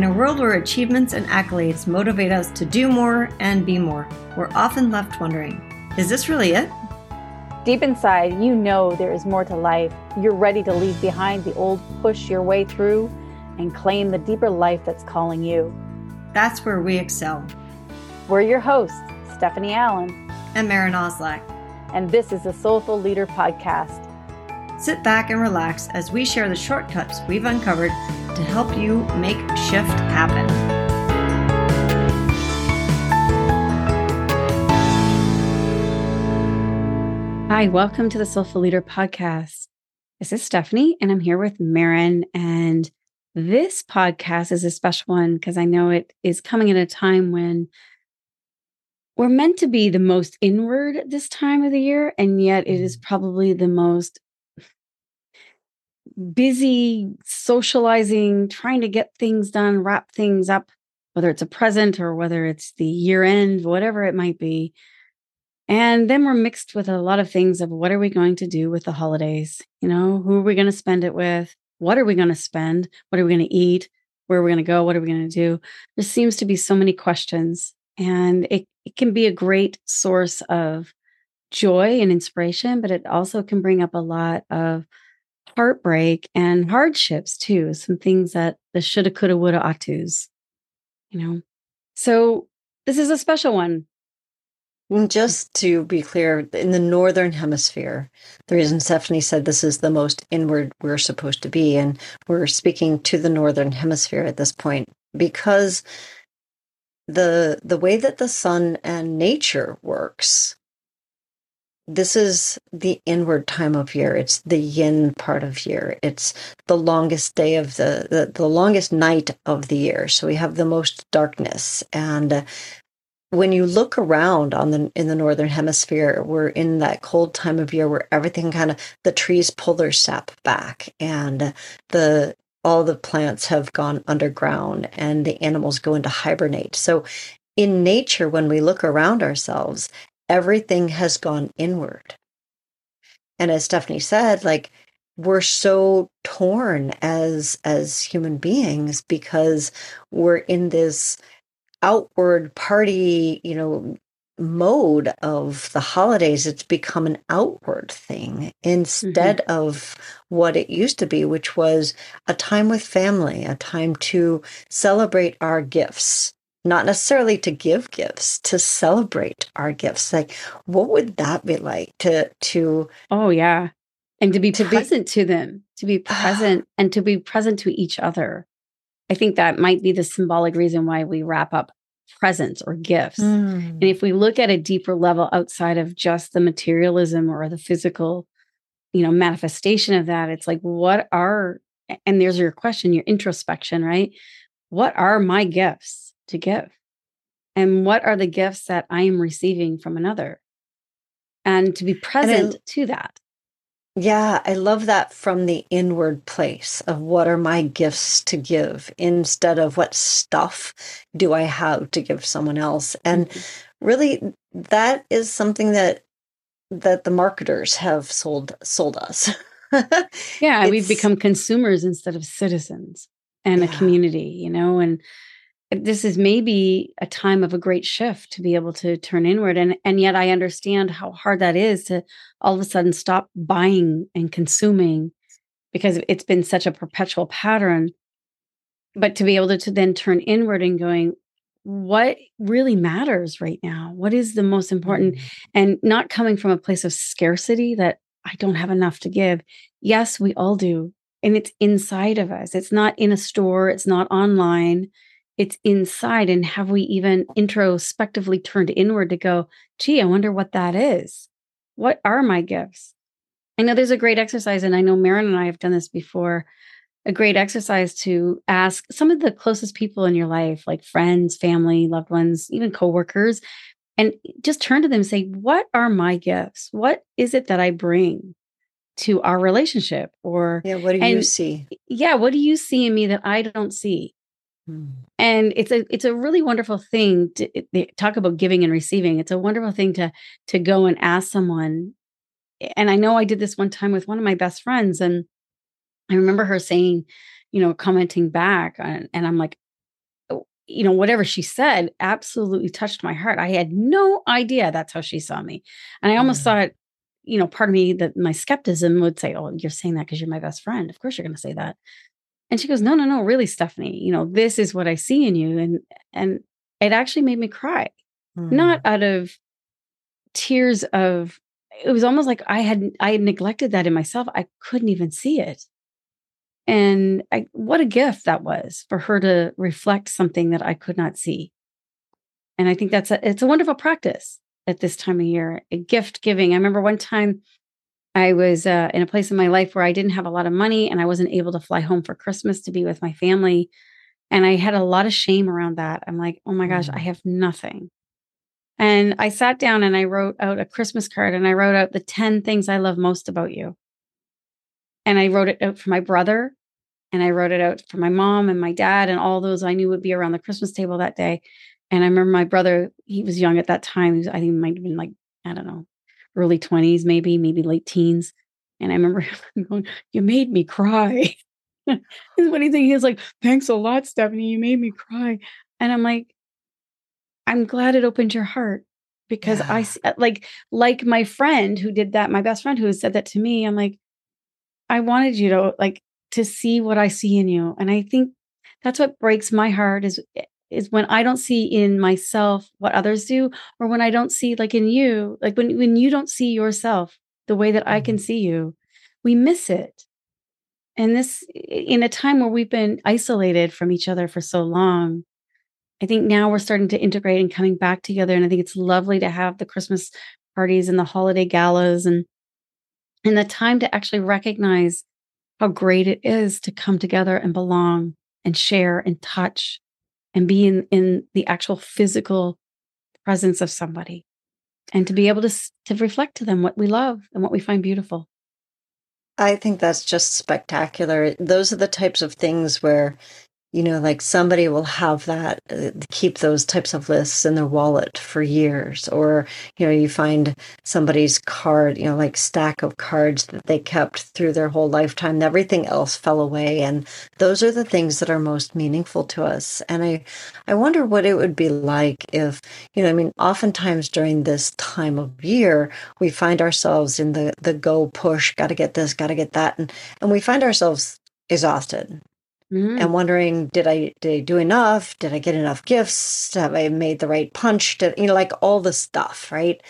In a world where achievements and accolades motivate us to do more and be more, we're often left wondering is this really it? Deep inside, you know there is more to life. You're ready to leave behind the old, push your way through, and claim the deeper life that's calling you. That's where we excel. We're your hosts, Stephanie Allen and Maren Oslak. And this is the Soulful Leader Podcast. Sit back and relax as we share the shortcuts we've uncovered to help you make shift happen. Hi, welcome to the Soulful Leader Podcast. This is Stephanie, and I'm here with Maren. And this podcast is a special one because I know it is coming at a time when we're meant to be the most inward this time of the year, and yet it is mm-hmm. probably the most busy socializing, trying to get things done, wrap things up, whether it's a present or whether it's the year end, whatever it might be. And then we're mixed with a lot of things of what are we going to do with the holidays? You know, who are we going to spend it with? What are we going to spend? What are we going to eat? Where are we going to go? What are we going to do? There seems to be so many questions, and it, it can be a great source of joy and inspiration, but it also can bring up a lot of heartbreak and hardships too. Some things that the shoulda, coulda, woulda, ought tos, you know. So this is a special one. Mm, just to be clear, in the northern hemisphere, the reason Stephanie said this is the most inward we're supposed to be, and we're speaking to the northern hemisphere at this point because the the way that the sun and nature works this is the inward time of year. It's the yin part of year. It's the longest day of the, the, the longest night of the year. So we have the most darkness. And uh, when you look around on the in the northern hemisphere, we're in that cold time of year where everything kind of the trees pull their sap back and the all the plants have gone underground and the animals go into hibernate. So in nature, when we look around ourselves everything has gone inward. And as Stephanie said, like we're so torn as as human beings because we're in this outward party, you know, mode of the holidays it's become an outward thing instead mm-hmm. of what it used to be which was a time with family a time to celebrate our gifts not necessarily to give gifts to celebrate our gifts. Like what would that be like to to oh yeah. And to be to present be, to them to be present and to be present to each other. I think that might be the symbolic reason why we wrap up presents or gifts. Mm. and if we look at a deeper level outside of just the materialism or the physical you know manifestation of that it's like what are and there's your question your introspection right? What are my gifts to give? And what are the gifts that I am receiving from another? And to be present I, to that. Yeah, I love that from the inward place of what are my gifts to give instead of what stuff do I have to give someone else. And mm-hmm. really that is something that that the marketers have sold sold us. yeah, we've become consumers instead of citizens and yeah. a community, you know, and this is maybe a time of a great shift to be able to turn inward and and yet i understand how hard that is to all of a sudden stop buying and consuming because it's been such a perpetual pattern. But to be able to, to then turn inward and going what really matters right now? What is the most important? Mm-hmm. and not coming from a place of scarcity that i don't have enough to give. Yes we all do and it's inside of us. It's not in a store. It's not online it's inside and have we even introspectively turned inward to go gee i wonder what that is. What are my gifts? I know there's a great exercise and i know Maren and i have done this before a great exercise to ask some of the closest people in your life like friends family loved ones even coworkers and just turn to them and say what are my gifts? What is it that i bring to our relationship? or yeah what do and, you see? Yeah what do you see in me that i don't see and it's a it's a really wonderful thing to talk about giving and receiving. It's a wonderful thing to to go and ask someone. And I know I did this one time with one of my best friends, and I remember her saying, you know, commenting back, and, and I'm like, you know, whatever she said absolutely touched my heart. I had no idea that's how she saw me. And I almost mm. thought, you know, part of me that my skepticism would say, Oh, you're saying that because you're my best friend. Of course you're going to say that. And she goes, No, no, no, really, Stephanie, you know, this is what I see in you. And and it actually made me cry. Mm. Not out of tears of it was almost like I had I had neglected that in myself. I couldn't even see it. And I, what a gift that was for her to reflect something that I could not see. And I think that's a it's a wonderful practice at this time of year. A gift giving. I remember one time I was uh, in a place in my life where I didn't have a lot of money and I wasn't able to fly home for Christmas to be with my family. And I had a lot of shame around that. I'm like, oh my gosh, I mm. have nothing. And I sat down and I wrote out a Christmas card and I wrote out the 10 things I love most about you. And I wrote it out for my brother and I wrote it out for my mom and my dad and all those I knew would be around the Christmas table that day. And I remember my brother, he was young at that time. Was, I think he might have been like, I don't know, early 20s, maybe, maybe late teens. And I remember going, You made me cry. Funny thing, he He's like, Thanks a lot, Stephanie. You made me cry. And I'm like, I'm glad it opened your heart because yeah. I uh, like like my friend who did that, my best friend who said that to me. I'm like, I wanted you to like to see what I see in you, and I think that's what breaks my heart is eh, is when I don't see in myself what others do, or when I don't see like in you, like when when you don't see yourself the way that I can mm-hmm. see you, we miss it. And this in a time where we've been isolated from each other for so long, I think now we're starting to integrate and coming back together. And I think it's lovely to have the Christmas parties and the holiday galas and and the time to actually recognize how great it is to come together and belong and share and touch and be in, in the actual physical presence of somebody and to be able to to reflect to them what we love and what we find beautiful. I think that's just spectacular. Those are the types of things where you know, like somebody will have that, uh, keep those types of lists in their wallet for years. Or, you know, you find somebody's card, you know, like stack of cards that they kept through their whole lifetime. Everything else fell away. And those are the things that are most meaningful to us. And I, I wonder what it would be like if, you know, I mean, oftentimes during this time of year, we find ourselves in the, the go push, got to get this, got to get that. And, and we find ourselves exhausted mm. and wondering did I did I do enough? Did I get enough gifts? Have I made the right punch? Did you know like all the stuff, right?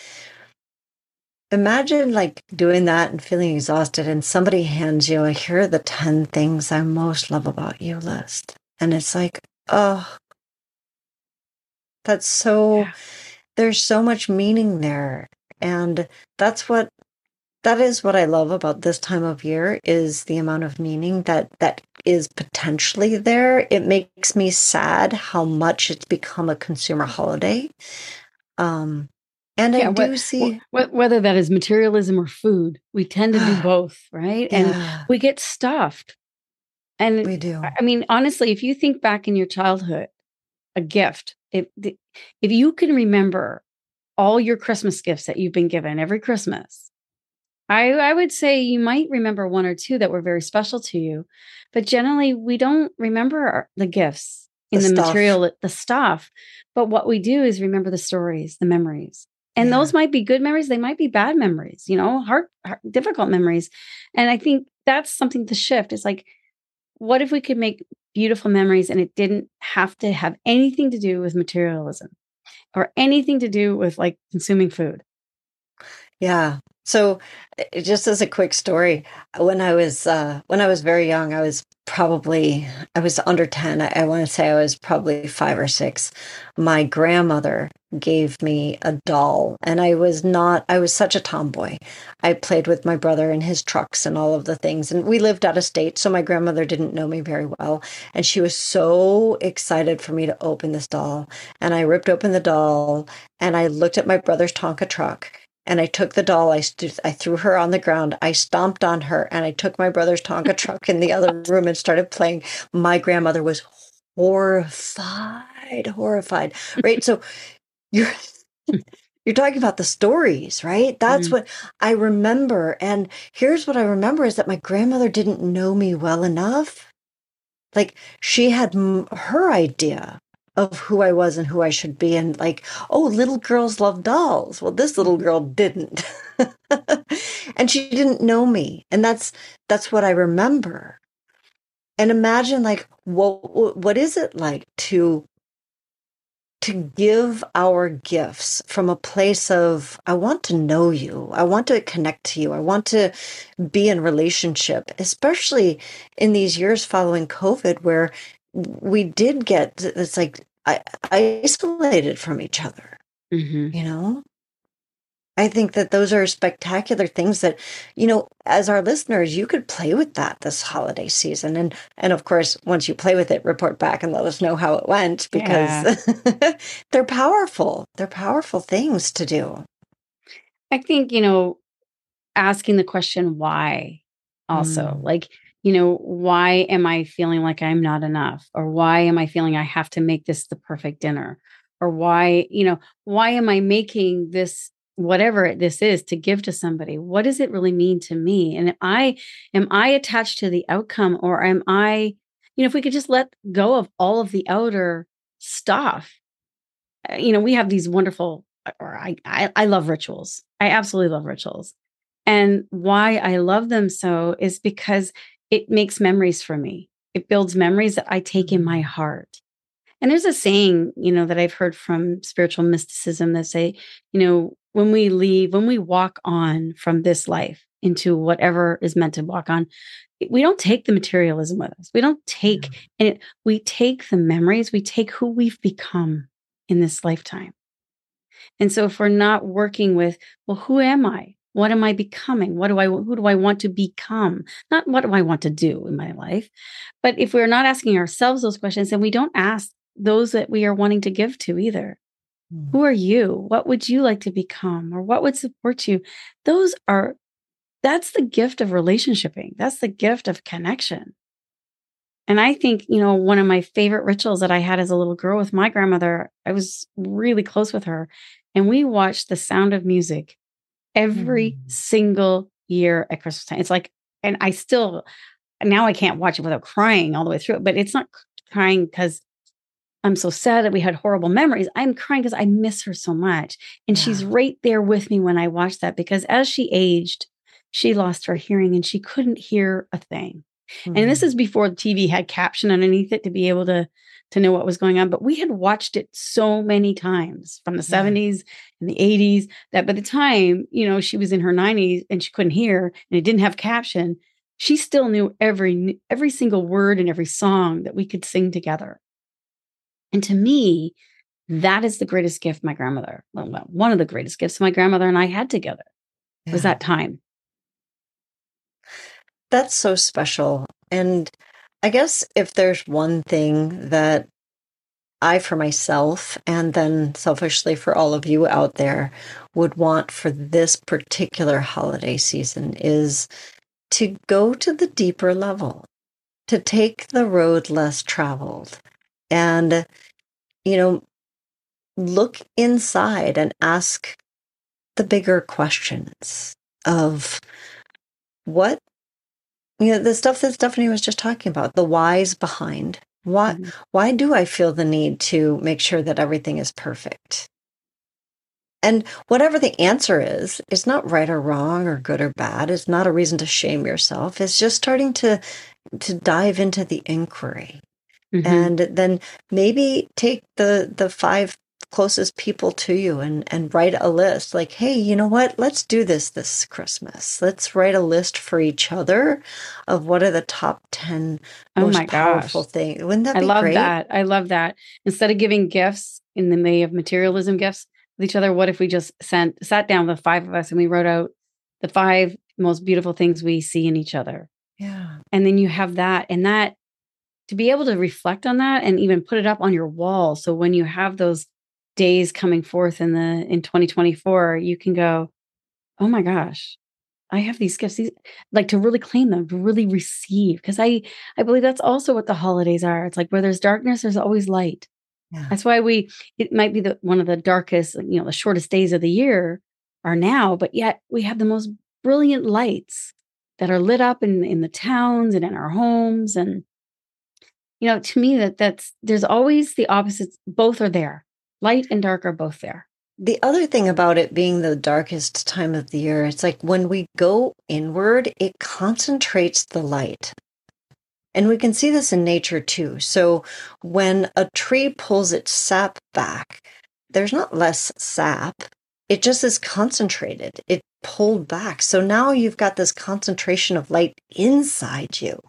Imagine like doing that and feeling exhausted, and somebody hands you here are the 10 things I most love about you list. And it's like, oh, that's so, yeah. there's so much meaning there. And that's what that is what I love about this time of year is the amount of meaning that that is potentially there. It makes me sad how much it's become a consumer holiday. Um, and yeah, I do what, see what, whether that is materialism or food, we tend to do both, right? Yeah. And we get stuffed. And we do. I mean, honestly, if you think back in your childhood, a gift, if if you can remember all your Christmas gifts that you've been given every Christmas, I, I would say you might remember one or two that were very special to you, but generally we don't remember the gifts in the, the material, the stuff. But what we do is remember the stories, the memories. And yeah. those might be good memories, they might be bad memories, you know, hard, hard, difficult memories. And I think that's something to shift. It's like, what if we could make beautiful memories and it didn't have to have anything to do with materialism or anything to do with like consuming food? Yeah. So, eh, just as a quick story, when I was uh, when I was very young, I was probably I was under ten. I, I want to say I was probably five or six. My grandmother gave me a doll, and I was not. I was such a tomboy. I played with my brother in his trucks and all of the things, and we lived out of state, so my grandmother didn't know me very well, and she was so excited for me to open this doll, and I ripped open the doll, and I looked at my brother's Tonka truck and I took the doll. I, st- I threw her on the ground. I stomped on her, and I took my brother's Tonka truck in the other room and started playing. My grandmother was horrified, horrified. Right. So you're you're talking about the stories, right? That's mm-hmm. what I remember. And here's what I remember is that my grandmother didn't know me well enough. Like she had m- her idea of who I was and who I should be. And like, oh, little girls love dolls. Well, this little mm-hmm. girl didn't. and she didn't know me. And that's that's what I remember. And imagine like what what is it like to to give our gifts from a place of I want to know you. I want to connect to you. I want to be in relationship, especially in these years following COVID where we did get it's like isolated from each other. Mm-hmm. You know, I think that those are spectacular things that, you know, as our listeners, you could play with that this holiday season. And and of course, once you play with it, report back and let us know how it went because yeah. they're powerful. They're powerful things to do. I think, you know, asking the question why also. Mm. Like you know, why am I feeling like I'm not enough? Or why am I feeling I have to make this the perfect dinner? Or why, you know, why am I making this whatever this is to give to somebody? What does it really mean to me? And am I am I attached to the outcome or am I, you know, if we could just let go of all of the outer stuff. Uh, you know, we have these wonderful or I, I I love rituals. I absolutely love rituals. And why I love them so is because it makes memories for me. It builds memories that I take in my mm-hmm. heart. And there's a saying, you know, that I've heard from spiritual mysticism that say, you know, when we leave, when we walk on from this life into whatever is meant to walk on, we don't take the materialism with us. We don't take and it, we take the memories, we take who we've become in this lifetime. And so if we're not working with, well, who am I? What am I becoming? What do I who do I want to become? Not what do I want to do in my life. But if we're not asking ourselves those questions, then we don't ask those that we are wanting to give to either. Mm. Who are you? What would you like to become? Or what would support you? Those are that's the gift of relationshiping. That's the gift of connection. And I think, you know, one of my favorite rituals that I had as a little girl with my grandmother, I was really close with her. And we watched The Sound of Music every mm. single year at Christmas time. It's like, and I still now I can't watch it without crying all the way through it, but it's not crying because I'm so sad that we had horrible memories. I'm crying because I miss her so much. And yeah. she's right there with me when I watch that because as she aged, she lost her hearing and she couldn't hear a thing. Mm-hmm. And this mm. is before the TV had caption underneath it to be able to to know what was going on. But we had watched it so many times from the yeah. 70s and the 80s that by the time, you know, she was in her 90s and she couldn't hear and it didn't have caption, she still knew every every single word and every song that we could sing together. And to me, that is the greatest gift my grandmother, well, one of the greatest gifts my grandmother and I had together yeah. was that time. That's so special. And I guess if there's one thing that I, for myself, and then selfishly for all of you out there, would want for this particular holiday season is to go to the deeper level, to take the road less traveled, and, you know, look inside and ask the bigger questions of what you know the stuff that stephanie was just talking about the whys behind why mm-hmm. why do i feel the need to make sure that everything is perfect and whatever the answer is it's not right or wrong or good or bad it's not a reason to shame yourself it's just starting to to dive into the inquiry mm-hmm. and then maybe take the the five closest people to you and and write a list. Like hey you know what? Let's do this this christmas. Let's write a list for each other of what are the top 10 oh most powerful things wouldn't that i love great? that. I love that. Instead of giving gifts in the may of materialism gifts with each other what if we just sent sat down with five of us and we wrote out the five most beautiful things we see in each other? Yeah. And then you have that and that to be able to reflect on that and even put it up on your wall. So when you have those days coming forth in the in 2024 you can go oh my gosh i have these gifts these like to really claim them to really receive because i i believe that's also what the holidays are it's like where there's darkness there's always light yeah. that's why we it might be the one of the darkest you know the shortest days of the year are now but yet we have the most brilliant lights that are lit up in in the towns and in our homes and you know, to me that that's there's always the opposites. Both are there. Light and dark are both there. The other thing about it being the darkest time of the year, it's like when we go inward, it concentrates the light. And we can see this in nature too. So when a tree pulls its sap back, there's not less sap. It just is concentrated. It pulled back. So now you've got this concentration of light inside you.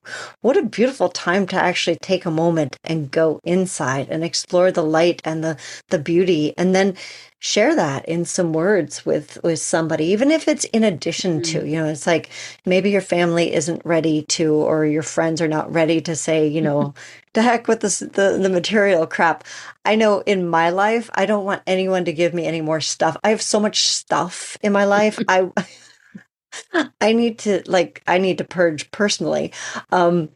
What a beautiful time to actually take a moment and go inside and explore the light and the the beauty and then share that in some words with with somebody even if it's in addition mm-hmm. to you know it's like maybe your family isn't ready to or your friends are not ready to say you know to heck with this the, the material crap. I know in my life i don't want anyone to give me any more stuff. I have so much stuff in my life. I i need to like i need to purge personally. Um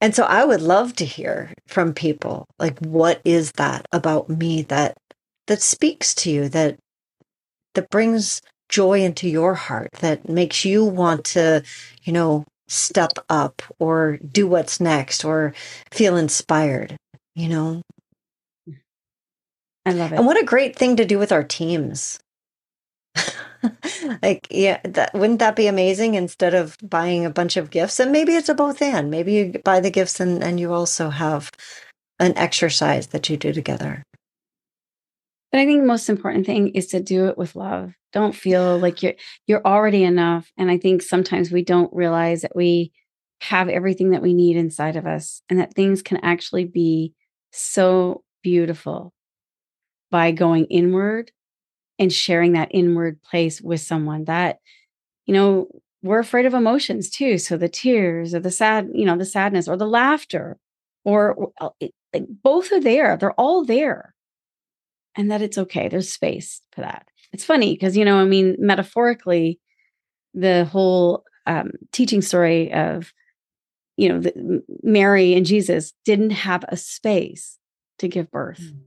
and so I would love to hear from people like what is that about me that that speaks to you that that brings joy into your heart that makes you want to you know step up or do what's next or feel inspired you know? I love it. And what a great thing to do with our teams. Like yeah that wouldn't that be amazing instead of buying a bunch of gifts? And maybe it's a both and. Maybe you buy the gifts and and you also have an exercise that you do together but I think the most important thing is to do it with love. Don't feel like you're you're already enough. And I think sometimes we don't realize that we have everything that we need inside of us and that things can actually be so beautiful by going inward and sharing that inward place with someone that you know we're afraid of emotions too so the tears or the sad you know the sadness or the laughter or, or uh, like both are there they're all there and that it's okay. There's space for that. It's funny because, you know, I mean, metaphorically, the whole um, teaching story of, you know, the, Mary and Jesus didn't have a space to give birth. Mm.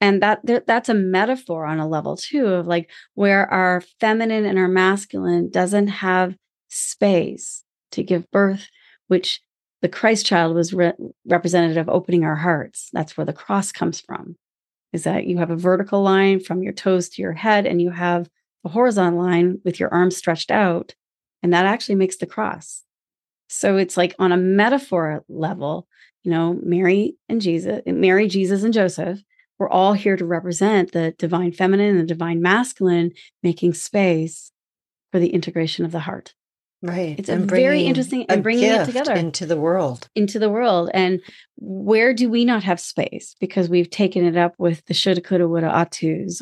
And that that's a metaphor on a level too of like where our feminine and our masculine doesn't have space to give birth, which the Christ child was re- representative of opening our hearts. That's where the cross comes from is that you have a vertical line from your toes to your head and you have a horizontal line with your arms stretched out and that actually makes the cross. So it's like on a metaphor level you know mary and jesus mary jesus and joseph we're all here to represent the divine feminine and the divine masculine making space for the integration of the heart Right. It's and a very interesting and bringing it together into the world. Into the world. And where do we not have space? Because we've taken it up with the shoulda, coulda, woulda,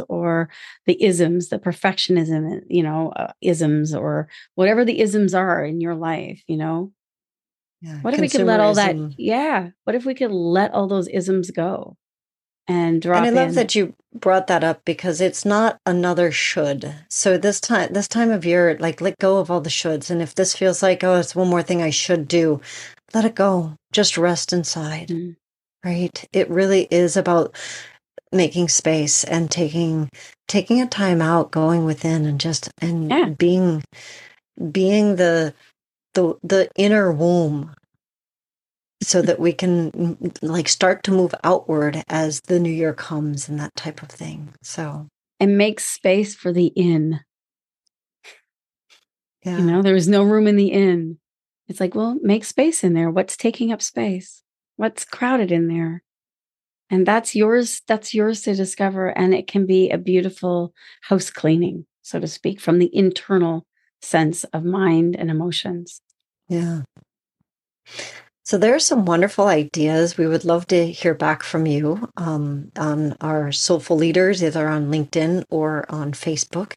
or the isms, the perfectionism, you know, uh, isms, or whatever the isms are in your life, you know? Yeah, what if we could let all that? Yeah. What if we could let all those isms go? And drop. And I love in. that you brought that up because it's not another should. So this time, this time of year, like let go of all the shoulds. And if this feels like, oh, it's one more thing I should do, let it go. Just rest inside. Mm. Right. It really is about making space and taking taking a time out, going within, and just and yeah. being being the the the inner womb so that we can like start to move outward as the new year comes and that type of thing. So, and make space for the in. Yeah. You know, there is no room in the in. It's like, well, make space in there. What's taking up space? What's crowded in there? And that's yours, that's yours to discover. And it can be a beautiful house cleaning, so to speak, from the internal sense of mind and emotions. Yeah. So there are some wonderful ideas. We would love to hear back from you um, on our Soulful Leaders, either on LinkedIn or on Facebook.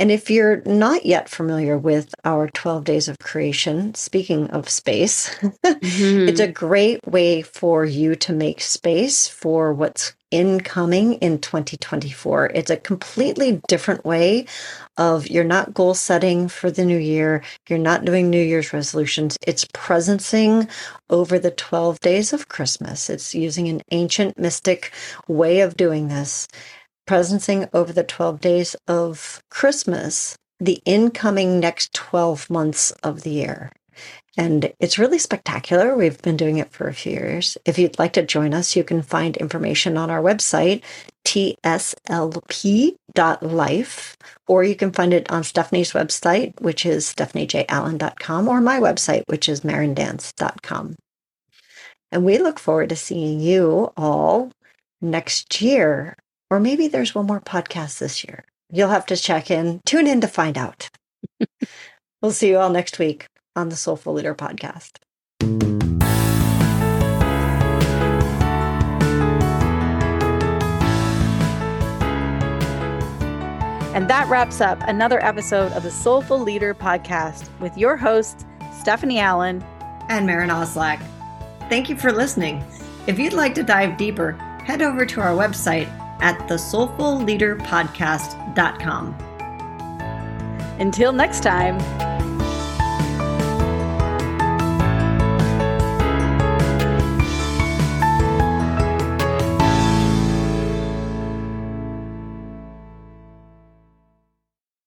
And if you're not yet familiar with our 12 Days of Creation, speaking of space, mm-hmm. it's a great way for you to make space for what's incoming in 2024. It's a completely different way of you're not goal setting for the new year, you're not doing New Year's resolutions. It's presencing over the 12 days of Christmas. It's using an ancient mystic way of doing this. Presencing over the 12 days of Christmas, the incoming next 12 months of the year. And it's really spectacular. We've been doing it for a few years. If you'd like to join us, you can find information on our website, tslp.life, or you can find it on Stephanie's website, which is stephaniejallen.com, or my website, which is marindance.com. And we look forward to seeing you all next year. Or maybe there's one more podcast this year. You'll have to check in, tune in to find out. we'll see you all next week on the Soulful Leader podcast. And that wraps up another episode of the Soulful Leader podcast with your hosts, Stephanie Allen and Maren Oslak. Thank you for listening. If you'd like to dive deeper, head over to our website at thesoulfulleaderpodcast.com. Until next time.